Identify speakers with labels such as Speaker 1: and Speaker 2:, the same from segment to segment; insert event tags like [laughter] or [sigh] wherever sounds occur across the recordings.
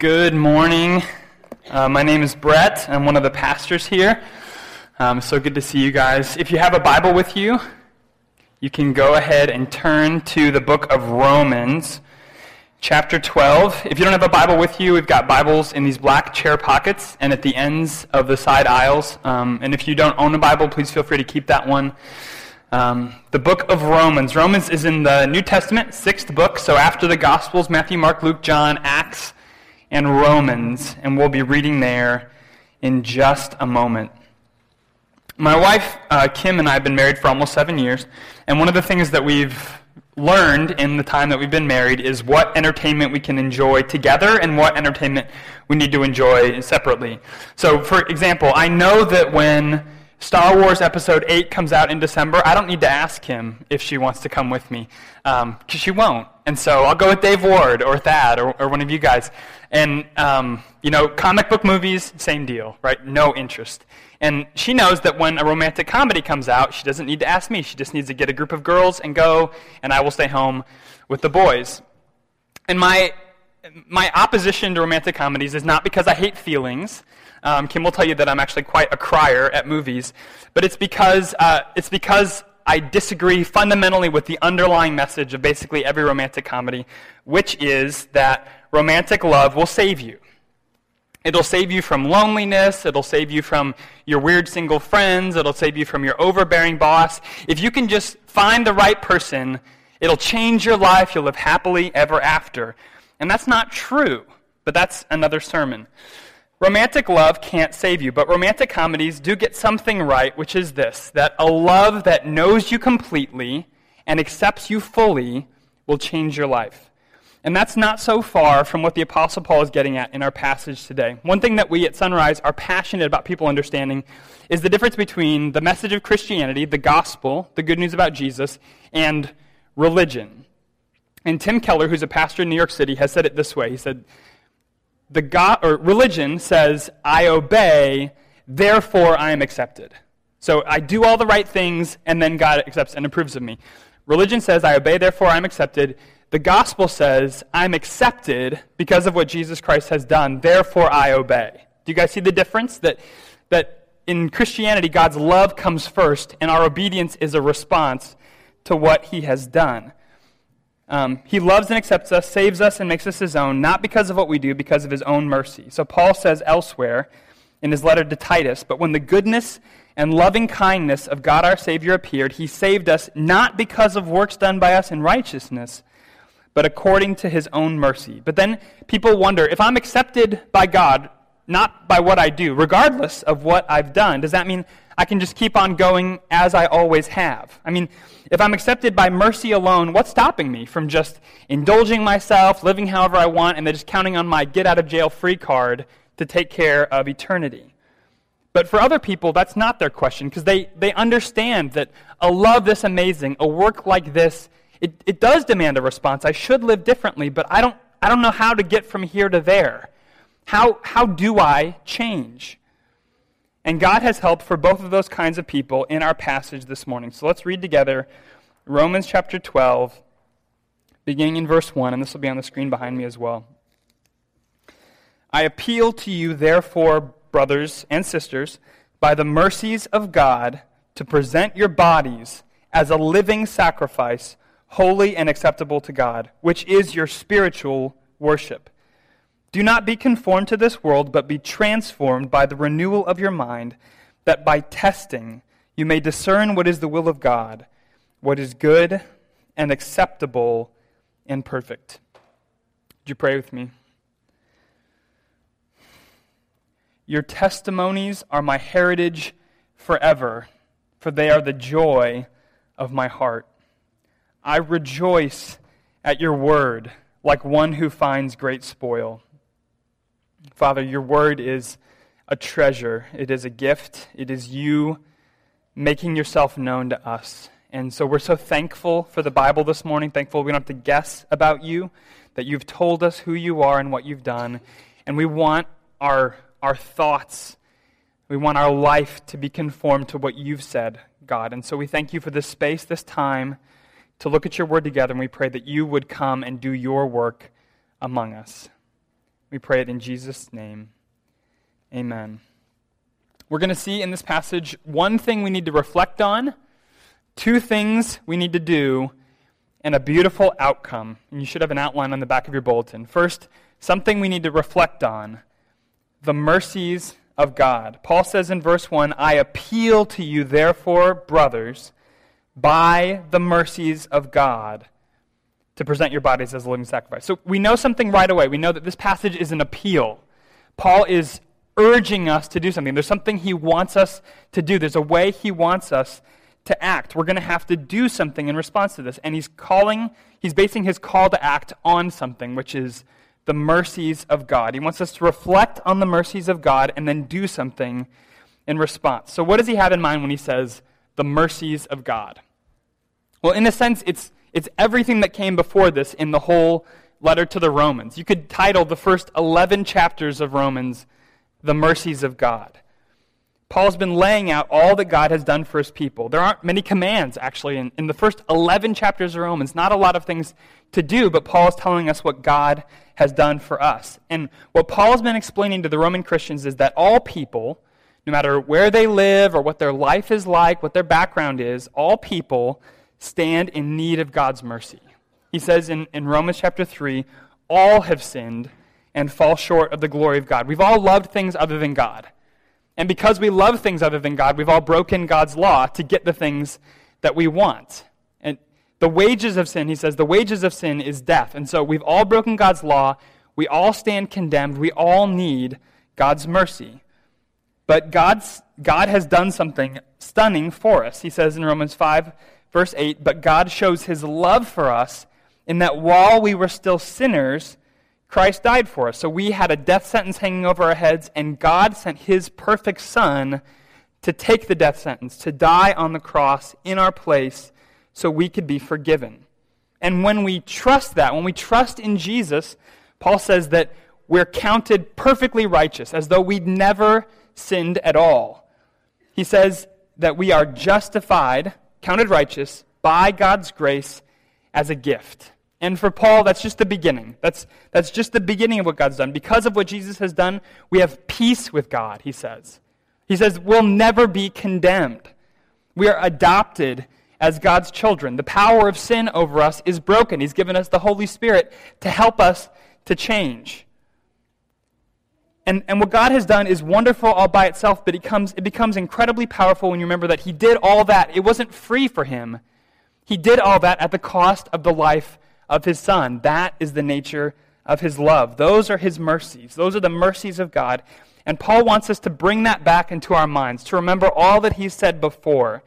Speaker 1: Good morning. Uh, my name is Brett. I'm one of the pastors here. Um, so good to see you guys. If you have a Bible with you, you can go ahead and turn to the book of Romans, chapter 12. If you don't have a Bible with you, we've got Bibles in these black chair pockets and at the ends of the side aisles. Um, and if you don't own a Bible, please feel free to keep that one. Um, the book of Romans. Romans is in the New Testament, sixth book. So after the Gospels, Matthew, Mark, Luke, John, Acts, and Romans, and we'll be reading there in just a moment. My wife, uh, Kim, and I have been married for almost seven years, and one of the things that we've learned in the time that we've been married is what entertainment we can enjoy together and what entertainment we need to enjoy separately. So, for example, I know that when Star Wars Episode 8 comes out in December, I don't need to ask him if she wants to come with me, because um, she won't. And so I'll go with Dave Ward or Thad or, or one of you guys. And, um, you know, comic book movies, same deal, right? No interest. And she knows that when a romantic comedy comes out, she doesn't need to ask me. She just needs to get a group of girls and go, and I will stay home with the boys. And my, my opposition to romantic comedies is not because I hate feelings. Um, Kim will tell you that I'm actually quite a crier at movies, but it's because, uh, it's because I disagree fundamentally with the underlying message of basically every romantic comedy, which is that romantic love will save you. It'll save you from loneliness. It'll save you from your weird single friends. It'll save you from your overbearing boss. If you can just find the right person, it'll change your life. You'll live happily ever after. And that's not true, but that's another sermon. Romantic love can't save you, but romantic comedies do get something right, which is this that a love that knows you completely and accepts you fully will change your life. And that's not so far from what the Apostle Paul is getting at in our passage today. One thing that we at Sunrise are passionate about people understanding is the difference between the message of Christianity, the gospel, the good news about Jesus, and religion. And Tim Keller, who's a pastor in New York City, has said it this way. He said, the God, or religion says, I obey, therefore I am accepted. So I do all the right things, and then God accepts and approves of me. Religion says, I obey, therefore I'm accepted. The gospel says, I'm accepted because of what Jesus Christ has done, therefore I obey. Do you guys see the difference? That, that in Christianity, God's love comes first, and our obedience is a response to what he has done. Um, he loves and accepts us, saves us, and makes us his own, not because of what we do, because of his own mercy. So Paul says elsewhere in his letter to Titus, but when the goodness and loving kindness of God our Savior appeared, he saved us not because of works done by us in righteousness, but according to his own mercy. But then people wonder if I'm accepted by God, not by what I do, regardless of what I've done, does that mean I can just keep on going as I always have? I mean, if I'm accepted by mercy alone, what's stopping me from just indulging myself, living however I want, and then just counting on my get out of jail free card to take care of eternity? But for other people, that's not their question because they, they understand that a love this amazing, a work like this, it, it does demand a response. I should live differently, but I don't, I don't know how to get from here to there. How, how do I change? And God has helped for both of those kinds of people in our passage this morning. So let's read together Romans chapter 12, beginning in verse 1, and this will be on the screen behind me as well. I appeal to you, therefore, brothers and sisters, by the mercies of God, to present your bodies as a living sacrifice, holy and acceptable to God, which is your spiritual worship. Do not be conformed to this world, but be transformed by the renewal of your mind, that by testing you may discern what is the will of God, what is good and acceptable and perfect. Would you pray with me? Your testimonies are my heritage forever, for they are the joy of my heart. I rejoice at your word like one who finds great spoil. Father, your word is a treasure, it is a gift, it is you making yourself known to us. And so we're so thankful for the Bible this morning, thankful we don't have to guess about you, that you've told us who you are and what you've done. And we want our, our thoughts, we want our life to be conformed to what you've said, God. And so we thank you for this space, this time to look at your word together, and we pray that you would come and do your work among us. We pray it in Jesus' name. Amen. We're going to see in this passage one thing we need to reflect on, two things we need to do, and a beautiful outcome. And you should have an outline on the back of your bulletin. First, something we need to reflect on the mercies of God. Paul says in verse 1 I appeal to you, therefore, brothers, by the mercies of God, to present your bodies as a living sacrifice. So we know something right away. We know that this passage is an appeal. Paul is urging us to do something. There's something he wants us to do, there's a way he wants us to act. We're going to have to do something in response to this. And he's calling, he's basing his call to act on something, which is the mercies of God. He wants us to reflect on the mercies of God and then do something in response. So, what does he have in mind when he says the mercies of God? Well, in a sense, it's, it's everything that came before this in the whole letter to the Romans. You could title the first 11 chapters of Romans, The Mercies of God. Paul's been laying out all that God has done for his people. There aren't many commands, actually, in, in the first 11 chapters of Romans. Not a lot of things to do, but Paul is telling us what God has done for us. And what Paul has been explaining to the Roman Christians is that all people, no matter where they live or what their life is like, what their background is, all people stand in need of God's mercy. He says in, in Romans chapter 3 all have sinned and fall short of the glory of God. We've all loved things other than God. And because we love things other than God, we've all broken God's law to get the things that we want. And the wages of sin, he says, the wages of sin is death. And so we've all broken God's law. We all stand condemned. We all need God's mercy. But God's, God has done something stunning for us. He says in Romans 5, verse 8, But God shows his love for us in that while we were still sinners, Christ died for us. So we had a death sentence hanging over our heads, and God sent his perfect Son to take the death sentence, to die on the cross in our place so we could be forgiven. And when we trust that, when we trust in Jesus, Paul says that we're counted perfectly righteous, as though we'd never sinned at all. He says that we are justified, counted righteous, by God's grace as a gift. And for Paul, that's just the beginning. That's, that's just the beginning of what God's done. Because of what Jesus has done, we have peace with God, he says. He says, we'll never be condemned. We are adopted as God's children. The power of sin over us is broken. He's given us the Holy Spirit to help us to change. And, and what God has done is wonderful all by itself, but it, comes, it becomes incredibly powerful when you remember that He did all that. It wasn't free for Him. He did all that at the cost of the life of his Son. That is the nature of his love. Those are his mercies. Those are the mercies of God. And Paul wants us to bring that back into our minds, to remember all that he said before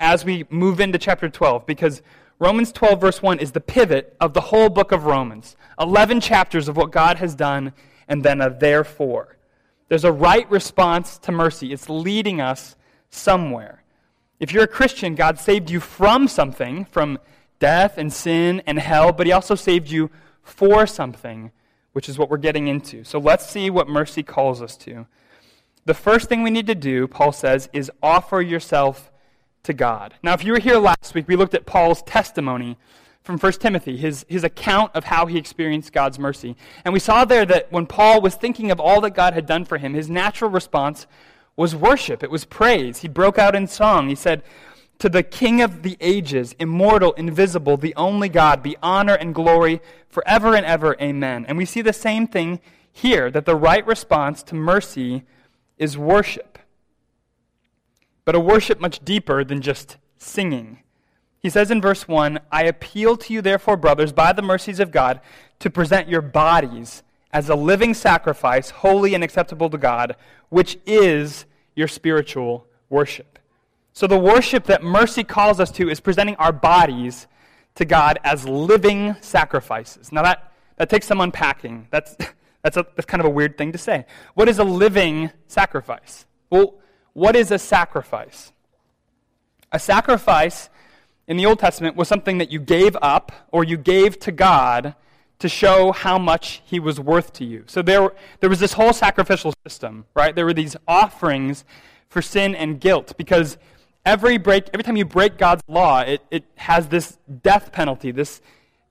Speaker 1: as we move into chapter 12, because Romans 12, verse 1 is the pivot of the whole book of Romans. 11 chapters of what God has done, and then a therefore. There's a right response to mercy, it's leading us somewhere. If you're a Christian, God saved you from something, from death and sin and hell, but he also saved you for something, which is what we're getting into. So let's see what mercy calls us to. The first thing we need to do, Paul says, is offer yourself to God. Now, if you were here last week, we looked at Paul's testimony from 1 Timothy, his, his account of how he experienced God's mercy. And we saw there that when Paul was thinking of all that God had done for him, his natural response was worship, it was praise. He broke out in song. He said, to the King of the ages, immortal, invisible, the only God, be honor and glory forever and ever. Amen. And we see the same thing here that the right response to mercy is worship. But a worship much deeper than just singing. He says in verse 1 I appeal to you, therefore, brothers, by the mercies of God, to present your bodies as a living sacrifice, holy and acceptable to God, which is your spiritual worship. So, the worship that mercy calls us to is presenting our bodies to God as living sacrifices. Now, that, that takes some unpacking. That's, [laughs] that's, a, that's kind of a weird thing to say. What is a living sacrifice? Well, what is a sacrifice? A sacrifice in the Old Testament was something that you gave up or you gave to God to show how much he was worth to you. So there, there was this whole sacrificial system, right? There were these offerings for sin and guilt because every break, every time you break God's law, it, it has this death penalty. This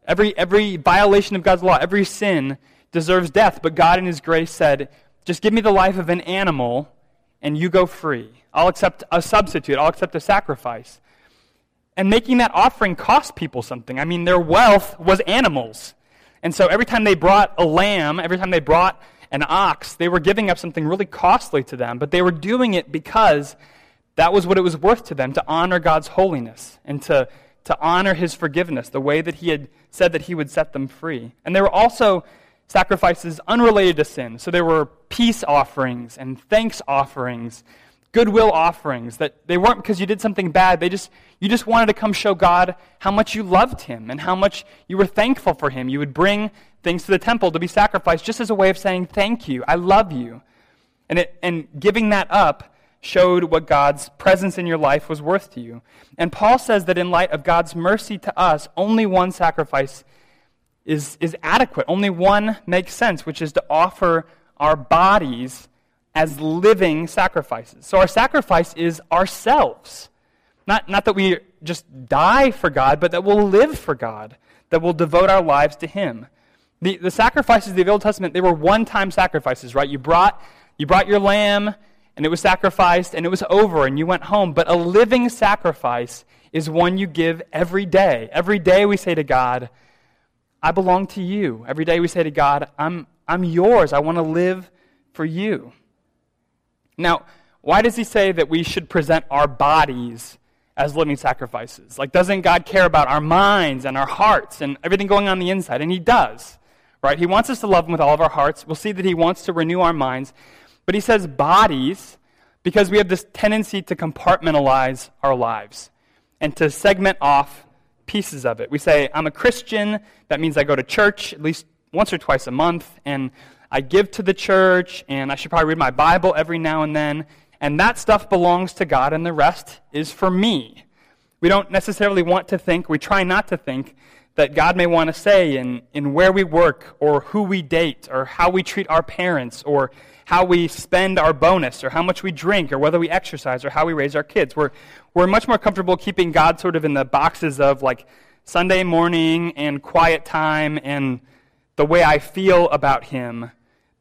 Speaker 1: every every violation of God's law, every sin deserves death, but God in his grace said, just give me the life of an animal and you go free. I'll accept a substitute, I'll accept a sacrifice. And making that offering cost people something. I mean, their wealth was animals. And so every time they brought a lamb, every time they brought an ox, they were giving up something really costly to them, but they were doing it because that was what it was worth to them to honor God's holiness and to, to honor his forgiveness, the way that he had said that he would set them free. And there were also sacrifices unrelated to sin. So there were peace offerings and thanks offerings, goodwill offerings that they weren't because you did something bad. They just you just wanted to come show God how much you loved him and how much you were thankful for him. You would bring things to the temple to be sacrificed just as a way of saying thank you. I love you. And it, and giving that up showed what God's presence in your life was worth to you. And Paul says that in light of God's mercy to us, only one sacrifice is, is adequate. Only one makes sense, which is to offer our bodies as living sacrifices. So our sacrifice is ourselves. Not, not that we just die for God, but that we'll live for God, that we'll devote our lives to Him. The, the sacrifices of the Old Testament, they were one time sacrifices, right? You brought, you brought your lamb, and it was sacrificed, and it was over, and you went home. But a living sacrifice is one you give every day. Every day we say to God, I belong to you. Every day we say to God, I'm, I'm yours. I want to live for you. Now, why does he say that we should present our bodies as living sacrifices? Like, doesn't God care about our minds and our hearts and everything going on the inside? And he does, right? He wants us to love him with all of our hearts. We'll see that he wants to renew our minds. But he says bodies because we have this tendency to compartmentalize our lives and to segment off pieces of it. We say, I'm a Christian. That means I go to church at least once or twice a month, and I give to the church, and I should probably read my Bible every now and then. And that stuff belongs to God, and the rest is for me. We don't necessarily want to think, we try not to think, that God may want to say in, in where we work, or who we date, or how we treat our parents, or how we spend our bonus or how much we drink or whether we exercise or how we raise our kids. We're, we're much more comfortable keeping God sort of in the boxes of like Sunday morning and quiet time and the way I feel about Him,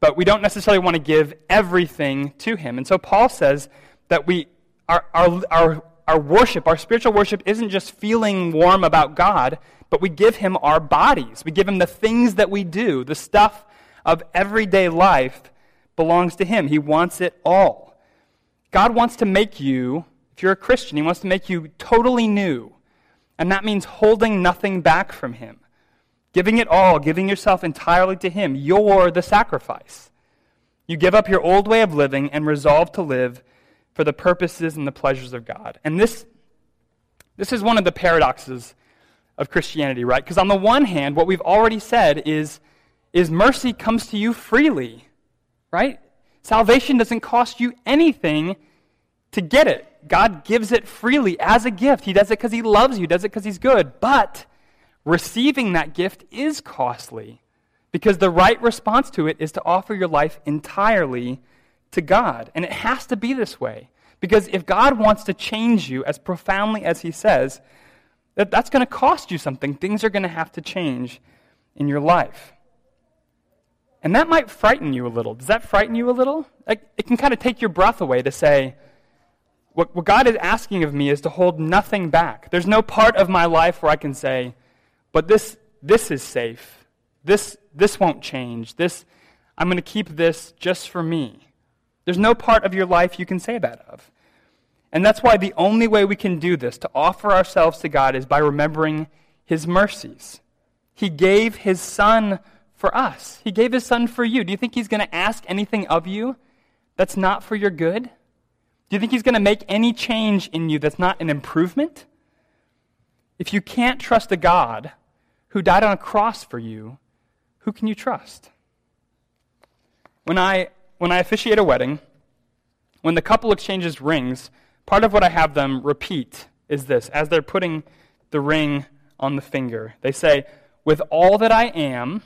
Speaker 1: but we don't necessarily want to give everything to Him. And so Paul says that we, our, our, our, our worship, our spiritual worship, isn't just feeling warm about God, but we give Him our bodies. We give Him the things that we do, the stuff of everyday life belongs to Him. He wants it all. God wants to make you, if you're a Christian, He wants to make you totally new. And that means holding nothing back from Him. Giving it all, giving yourself entirely to Him. You're the sacrifice. You give up your old way of living and resolve to live for the purposes and the pleasures of God. And this, this is one of the paradoxes of Christianity, right? Because on the one hand, what we've already said is, is mercy comes to you freely right? Salvation doesn't cost you anything to get it. God gives it freely as a gift. He does it because He loves you, does it because He's good. But receiving that gift is costly because the right response to it is to offer your life entirely to God. And it has to be this way. Because if God wants to change you as profoundly as He says, that, that's going to cost you something. Things are going to have to change in your life. And that might frighten you a little. Does that frighten you a little? Like, it can kind of take your breath away to say, what, what God is asking of me is to hold nothing back. There's no part of my life where I can say, but this, this is safe. This, this won't change. This, I'm going to keep this just for me. There's no part of your life you can say that of. And that's why the only way we can do this, to offer ourselves to God, is by remembering His mercies. He gave His Son for us. He gave his son for you. Do you think he's going to ask anything of you that's not for your good? Do you think he's going to make any change in you that's not an improvement? If you can't trust a God who died on a cross for you, who can you trust? When I, when I officiate a wedding, when the couple exchanges rings, part of what I have them repeat is this as they're putting the ring on the finger. They say, With all that I am,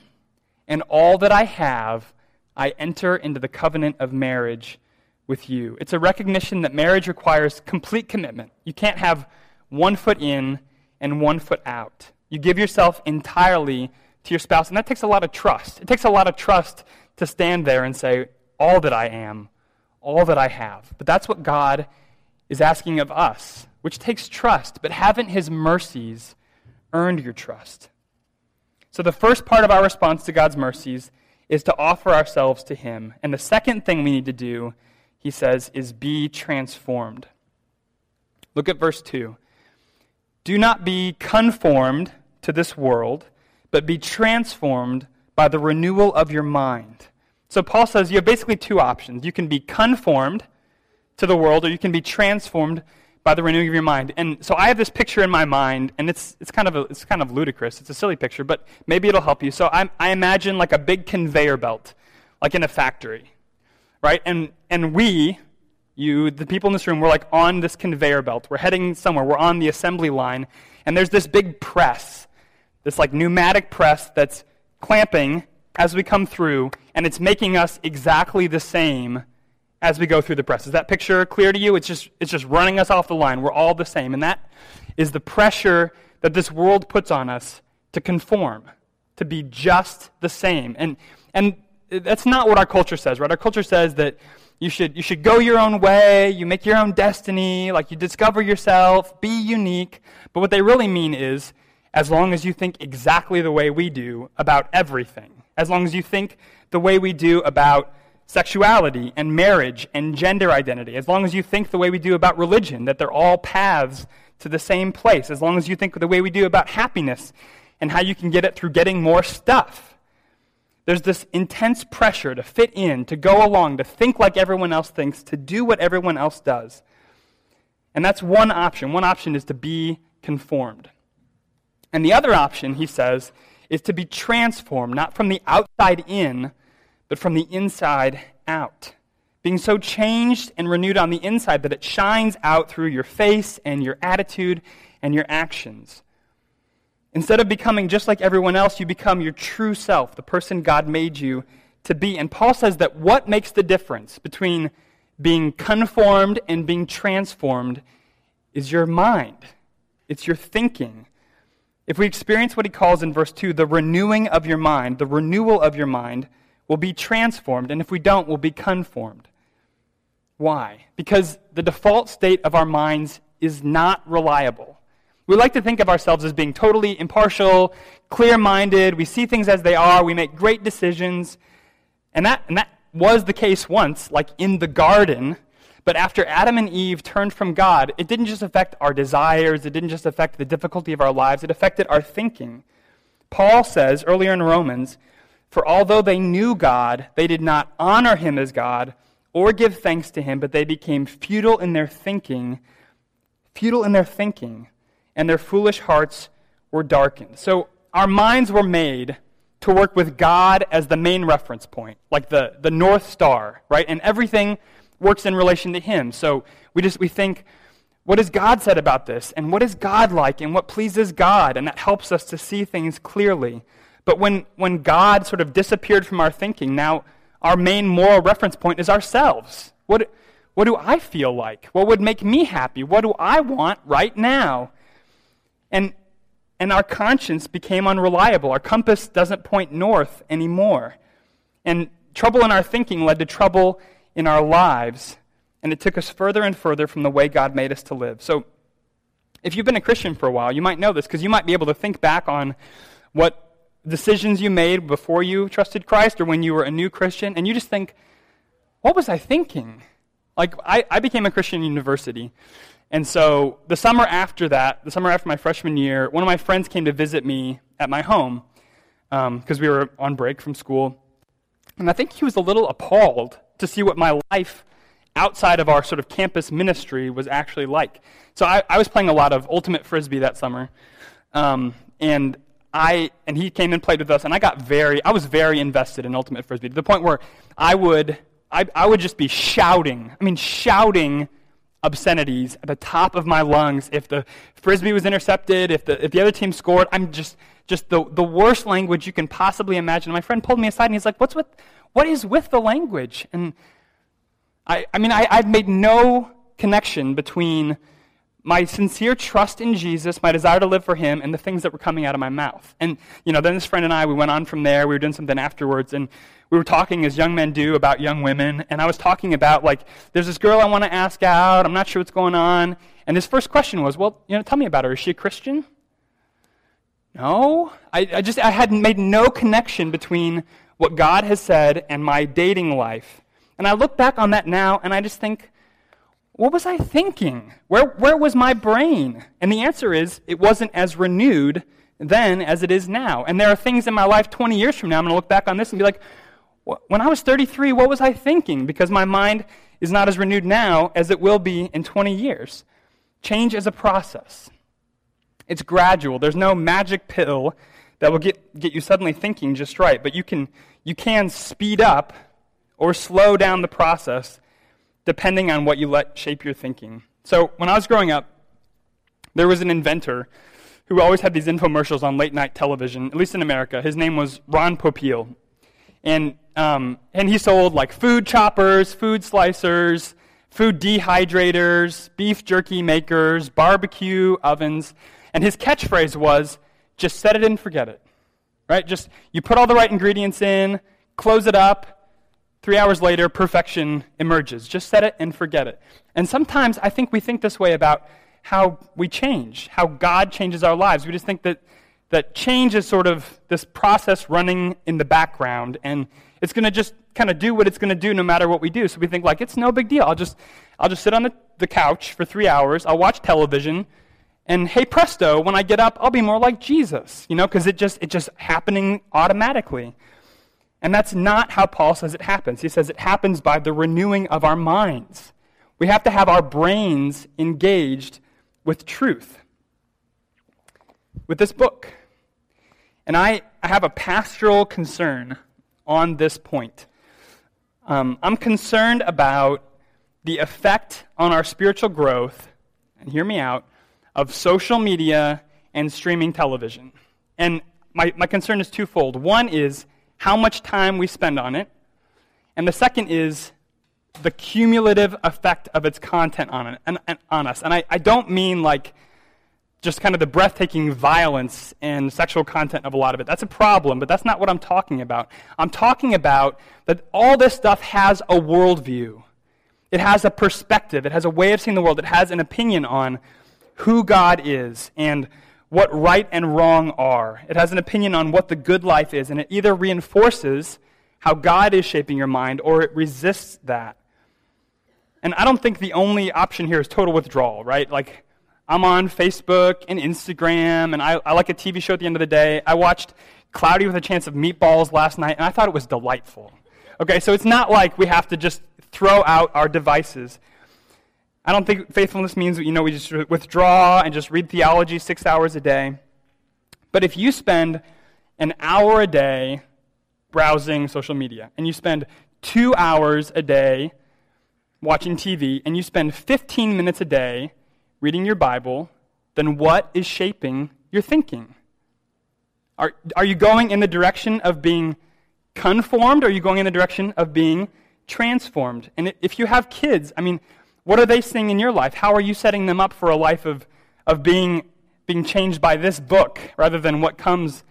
Speaker 1: and all that I have, I enter into the covenant of marriage with you. It's a recognition that marriage requires complete commitment. You can't have one foot in and one foot out. You give yourself entirely to your spouse, and that takes a lot of trust. It takes a lot of trust to stand there and say, All that I am, all that I have. But that's what God is asking of us, which takes trust. But haven't His mercies earned your trust? So the first part of our response to God's mercies is to offer ourselves to Him. And the second thing we need to do, he says, is be transformed. Look at verse 2. Do not be conformed to this world, but be transformed by the renewal of your mind. So Paul says you have basically two options. You can be conformed to the world, or you can be transformed by the renewing of your mind. And so I have this picture in my mind, and it's, it's, kind, of a, it's kind of ludicrous. It's a silly picture, but maybe it'll help you. So I, I imagine like a big conveyor belt, like in a factory, right? And, and we, you, the people in this room, we're like on this conveyor belt. We're heading somewhere. We're on the assembly line, and there's this big press, this like pneumatic press that's clamping as we come through, and it's making us exactly the same as we go through the press. Is that picture clear to you? It's just, it's just running us off the line. We're all the same. And that is the pressure that this world puts on us to conform, to be just the same. And, and that's not what our culture says, right? Our culture says that you should, you should go your own way, you make your own destiny, like you discover yourself, be unique. But what they really mean is, as long as you think exactly the way we do about everything, as long as you think the way we do about sexuality and marriage and gender identity, as long as you think the way we do about religion, that they're all paths to the same place, as long as you think the way we do about happiness and how you can get it through getting more stuff. There's this intense pressure to fit in, to go along, to think like everyone else thinks, to do what everyone else does. And that's one option. One option is to be conformed. And the other option, he says, is to be transformed, not from the outside in, but from the inside out. Being so changed and renewed on the inside that it shines out through your face and your attitude and your actions. Instead of becoming just like everyone else, you become your true self, the person God made you to be. And Paul says that what makes the difference between being conformed and being transformed is your mind, it's your thinking. If we experience what he calls in verse 2 the renewing of your mind, the renewal of your mind, will be transformed, and if we don't, we'll be conformed. Why? Because the default state of our minds is not reliable. We like to think of ourselves as being totally impartial, clear minded. We see things as they are. We make great decisions. And that, and that was the case once, like in the garden. But after Adam and Eve turned from God, it didn't just affect our desires, it didn't just affect the difficulty of our lives, it affected our thinking. Paul says earlier in Romans for although they knew God, they did not honor him as God or give thanks to him, but they became futile in their thinking, futile in their thinking, and their foolish hearts were darkened. So our minds were made to work with God as the main reference point, like the, the North Star, right? And everything works in relation to him. So we just we think, what has God said about this? And what is God like? And what pleases God? And that helps us to see things clearly. But when, when God sort of disappeared from our thinking, now our main moral reference point is ourselves. What, what do I feel like? What would make me happy? What do I want right now? And, and our conscience became unreliable. Our compass doesn't point north anymore. And trouble in our thinking led to trouble in our lives. And it took us further and further from the way God made us to live. So, if you've been a Christian for a while, you might know this because you might be able to think back on what decisions you made before you trusted Christ or when you were a new Christian, and you just think, what was I thinking? Like, I, I became a Christian university. And so the summer after that, the summer after my freshman year, one of my friends came to visit me at my home because um, we were on break from school. And I think he was a little appalled to see what my life outside of our sort of campus ministry was actually like. So I, I was playing a lot of ultimate frisbee that summer. Um, and I and he came and played with us, and I got very, I was very invested in Ultimate Frisbee to the point where I would, I, I would just be shouting. I mean, shouting obscenities at the top of my lungs if the frisbee was intercepted, if the if the other team scored. I'm just just the the worst language you can possibly imagine. my friend pulled me aside and he's like, "What's with what is with the language?" And I I mean I I've made no connection between my sincere trust in Jesus, my desire to live for him, and the things that were coming out of my mouth. And, you know, then this friend and I, we went on from there. We were doing something afterwards, and we were talking as young men do about young women. And I was talking about, like, there's this girl I want to ask out. I'm not sure what's going on. And his first question was, well, you know, tell me about her. Is she a Christian? No. I, I just, I had made no connection between what God has said and my dating life. And I look back on that now, and I just think, what was I thinking? Where, where was my brain? And the answer is, it wasn't as renewed then as it is now. And there are things in my life 20 years from now, I'm going to look back on this and be like, when I was 33, what was I thinking? Because my mind is not as renewed now as it will be in 20 years. Change is a process, it's gradual. There's no magic pill that will get, get you suddenly thinking just right, but you can, you can speed up or slow down the process depending on what you let shape your thinking. So when I was growing up, there was an inventor who always had these infomercials on late night television, at least in America. His name was Ron Popeil. And, um, and he sold like food choppers, food slicers, food dehydrators, beef jerky makers, barbecue ovens. And his catchphrase was just set it and forget it. Right? Just you put all the right ingredients in, close it up, Three hours later, perfection emerges. Just set it and forget it. And sometimes I think we think this way about how we change, how God changes our lives. We just think that, that change is sort of this process running in the background, and it's going to just kind of do what it's going to do no matter what we do. So we think, like, it's no big deal. I'll just, I'll just sit on the, the couch for three hours, I'll watch television, and hey presto, when I get up, I'll be more like Jesus, you know, because it just, it's just happening automatically. And that's not how Paul says it happens. He says it happens by the renewing of our minds. We have to have our brains engaged with truth, with this book. And I, I have a pastoral concern on this point. Um, I'm concerned about the effect on our spiritual growth, and hear me out, of social media and streaming television. And my, my concern is twofold. One is how much time we spend on it. And the second is the cumulative effect of its content on, it, and, and on us. And I, I don't mean like just kind of the breathtaking violence and sexual content of a lot of it. That's a problem, but that's not what I'm talking about. I'm talking about that all this stuff has a worldview. It has a perspective. It has a way of seeing the world. It has an opinion on who God is and what right and wrong are. It has an opinion on what the good life is, and it either reinforces how God is shaping your mind or it resists that. And I don't think the only option here is total withdrawal, right? Like, I'm on Facebook and Instagram, and I, I like a TV show at the end of the day. I watched Cloudy with a Chance of Meatballs last night, and I thought it was delightful. Okay, so it's not like we have to just throw out our devices. I don't think faithfulness means, you know, we just withdraw and just read theology six hours a day. But if you spend an hour a day browsing social media, and you spend two hours a day watching TV, and you spend 15 minutes a day reading your Bible, then what is shaping your thinking? Are, are you going in the direction of being conformed, or are you going in the direction of being transformed? And if you have kids, I mean, what are they seeing in your life? How are you setting them up for a life of, of being, being changed by this book rather than what comes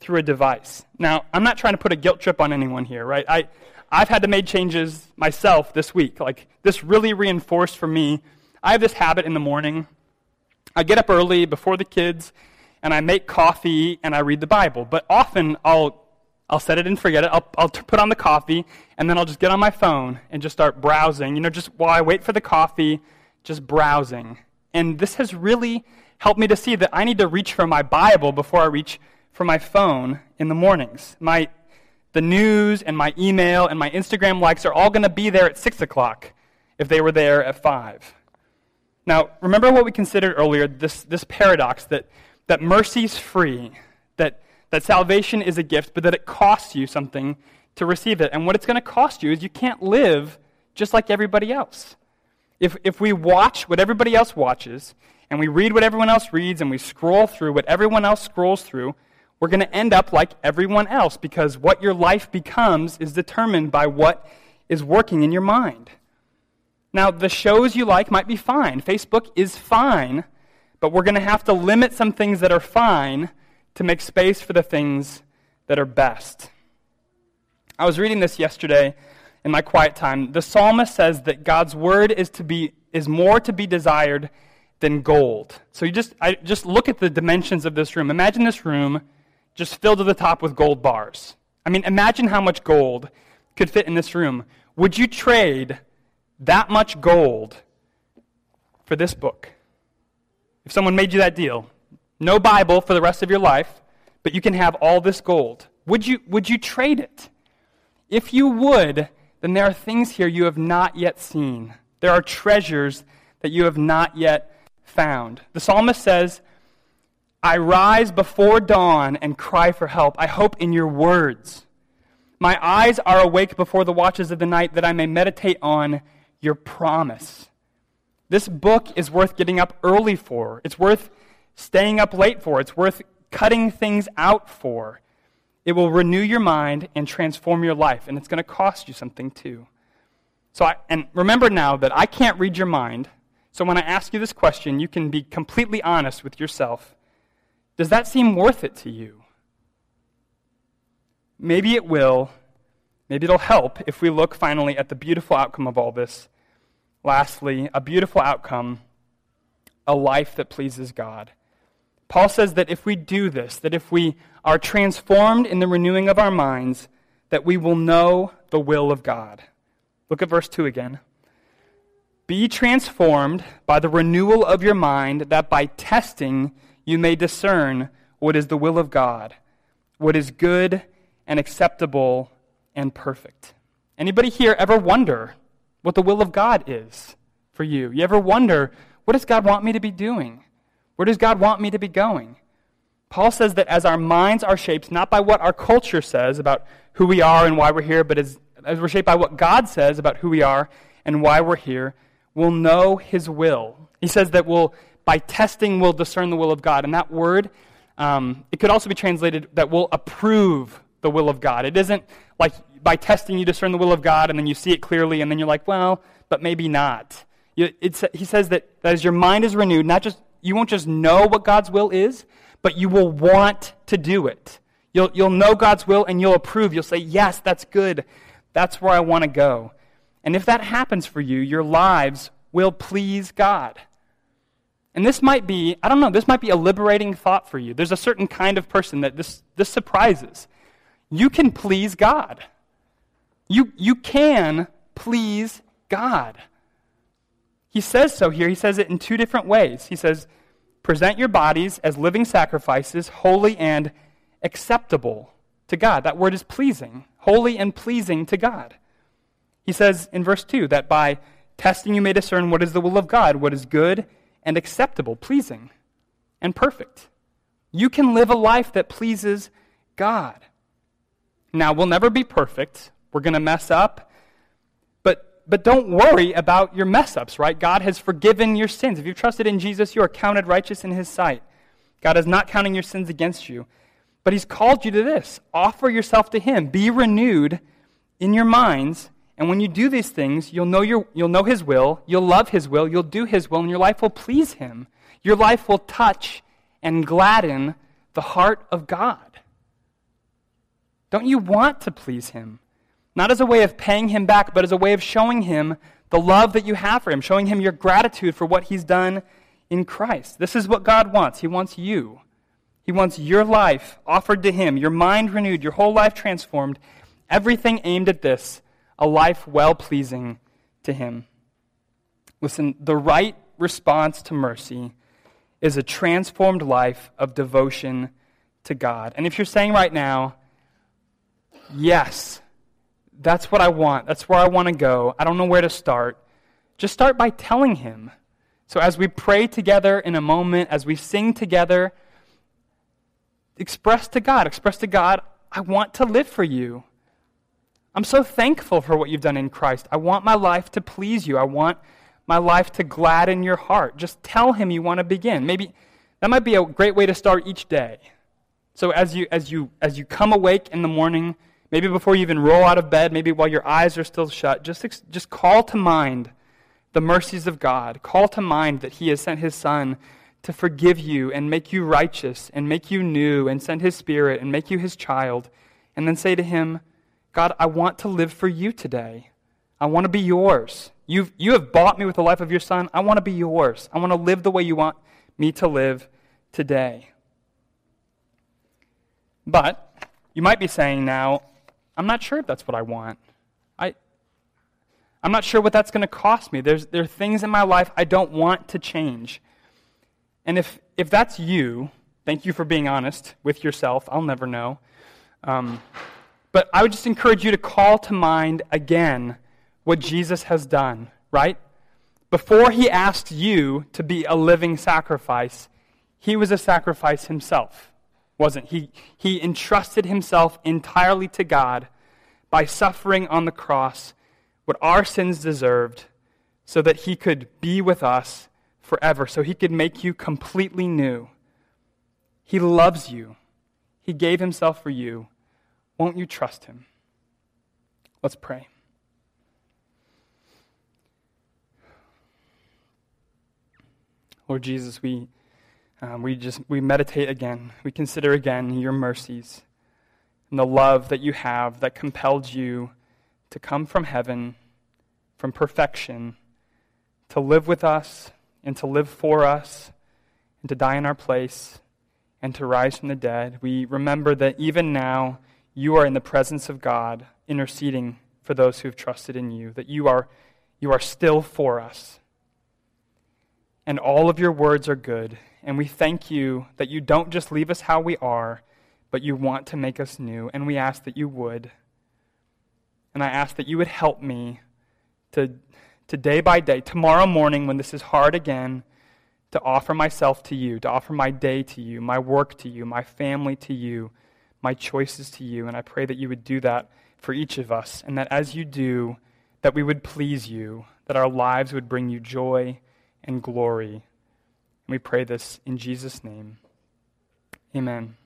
Speaker 1: through a device? Now, I'm not trying to put a guilt trip on anyone here, right? I, I've had to make changes myself this week. Like, this really reinforced for me. I have this habit in the morning. I get up early before the kids, and I make coffee and I read the Bible. But often I'll I'll set it and forget it. I'll, I'll put on the coffee, and then I'll just get on my phone and just start browsing. You know, just while I wait for the coffee, just browsing. And this has really helped me to see that I need to reach for my Bible before I reach for my phone in the mornings. My, the news and my email and my Instagram likes are all going to be there at 6 o'clock if they were there at 5. Now, remember what we considered earlier this, this paradox that, that mercy's free, that that salvation is a gift, but that it costs you something to receive it. And what it's going to cost you is you can't live just like everybody else. If, if we watch what everybody else watches, and we read what everyone else reads, and we scroll through what everyone else scrolls through, we're going to end up like everyone else because what your life becomes is determined by what is working in your mind. Now, the shows you like might be fine. Facebook is fine, but we're going to have to limit some things that are fine to make space for the things that are best. I was reading this yesterday in my quiet time. The psalmist says that God's word is to be is more to be desired than gold. So you just I just look at the dimensions of this room. Imagine this room just filled to the top with gold bars. I mean, imagine how much gold could fit in this room. Would you trade that much gold for this book? If someone made you that deal, no Bible for the rest of your life, but you can have all this gold. Would you, would you trade it? If you would, then there are things here you have not yet seen. There are treasures that you have not yet found. The psalmist says, I rise before dawn and cry for help. I hope in your words. My eyes are awake before the watches of the night that I may meditate on your promise. This book is worth getting up early for. It's worth staying up late for. It's worth cutting things out for. It will renew your mind and transform your life, and it's going to cost you something too. So, I, and remember now that I can't read your mind. So, when I ask you this question, you can be completely honest with yourself. Does that seem worth it to you? Maybe it will. Maybe it'll help if we look finally at the beautiful outcome of all this. Lastly, a beautiful outcome, a life that pleases God. Paul says that if we do this, that if we are transformed in the renewing of our minds, that we will know the will of God. Look at verse 2 again. Be transformed by the renewal of your mind, that by testing you may discern what is the will of God, what is good and acceptable and perfect. Anybody here ever wonder what the will of God is for you? You ever wonder, what does God want me to be doing? Where does God want me to be going? Paul says that as our minds are shaped not by what our culture says about who we are and why we're here, but as, as we're shaped by what God says about who we are and why we're here, we'll know his will. He says that we'll, by testing, we'll discern the will of God. And that word, um, it could also be translated that we'll approve the will of God. It isn't like by testing you discern the will of God and then you see it clearly and then you're like, well, but maybe not. He says that, that as your mind is renewed, not just you won't just know what God's will is, but you will want to do it. You'll, you'll know God's will and you'll approve. You'll say, Yes, that's good. That's where I want to go. And if that happens for you, your lives will please God. And this might be, I don't know, this might be a liberating thought for you. There's a certain kind of person that this, this surprises. You can please God. You, you can please God. He says so here. He says it in two different ways. He says, present your bodies as living sacrifices, holy and acceptable to God. That word is pleasing, holy and pleasing to God. He says in verse 2 that by testing you may discern what is the will of God, what is good and acceptable, pleasing and perfect. You can live a life that pleases God. Now, we'll never be perfect. We're going to mess up but don't worry about your mess ups, right? God has forgiven your sins. If you've trusted in Jesus, you are counted righteous in his sight. God is not counting your sins against you. But he's called you to this offer yourself to him, be renewed in your minds. And when you do these things, you'll know, your, you'll know his will, you'll love his will, you'll do his will, and your life will please him. Your life will touch and gladden the heart of God. Don't you want to please him? Not as a way of paying him back, but as a way of showing him the love that you have for him, showing him your gratitude for what he's done in Christ. This is what God wants. He wants you. He wants your life offered to him, your mind renewed, your whole life transformed, everything aimed at this, a life well pleasing to him. Listen, the right response to mercy is a transformed life of devotion to God. And if you're saying right now, yes, that's what I want. That's where I want to go. I don't know where to start. Just start by telling Him. So as we pray together in a moment, as we sing together, express to God, express to God, I want to live for you. I'm so thankful for what you've done in Christ. I want my life to please you. I want my life to gladden your heart. Just tell him you want to begin. Maybe that might be a great way to start each day. So as you as you as you come awake in the morning, Maybe before you even roll out of bed, maybe while your eyes are still shut, just, just call to mind the mercies of God. Call to mind that He has sent His Son to forgive you and make you righteous and make you new and send His Spirit and make you His child. And then say to Him, God, I want to live for you today. I want to be yours. You've, you have bought me with the life of your Son. I want to be yours. I want to live the way you want me to live today. But you might be saying now, I'm not sure if that's what I want. I, I'm not sure what that's going to cost me. There's, there are things in my life I don't want to change. And if, if that's you, thank you for being honest with yourself. I'll never know. Um, but I would just encourage you to call to mind again what Jesus has done, right? Before he asked you to be a living sacrifice, he was a sacrifice himself, wasn't he? He entrusted himself entirely to God by suffering on the cross what our sins deserved so that he could be with us forever, so he could make you completely new. He loves you. He gave himself for you. Won't you trust him? Let's pray. Lord Jesus, we, um, we just we meditate again. We consider again your mercies and the love that you have that compelled you to come from heaven, from perfection, to live with us and to live for us and to die in our place and to rise from the dead. We remember that even now you are in the presence of God, interceding for those who have trusted in you, that you are, you are still for us. And all of your words are good. And we thank you that you don't just leave us how we are, but you want to make us new. And we ask that you would. And I ask that you would help me to, to day by day, tomorrow morning when this is hard again, to offer myself to you, to offer my day to you, my work to you, my family to you my choices to you. And I pray that you would do that for each of us. And that as you do, that we would please you, that our lives would bring you joy and glory. And we pray this in Jesus' name. Amen.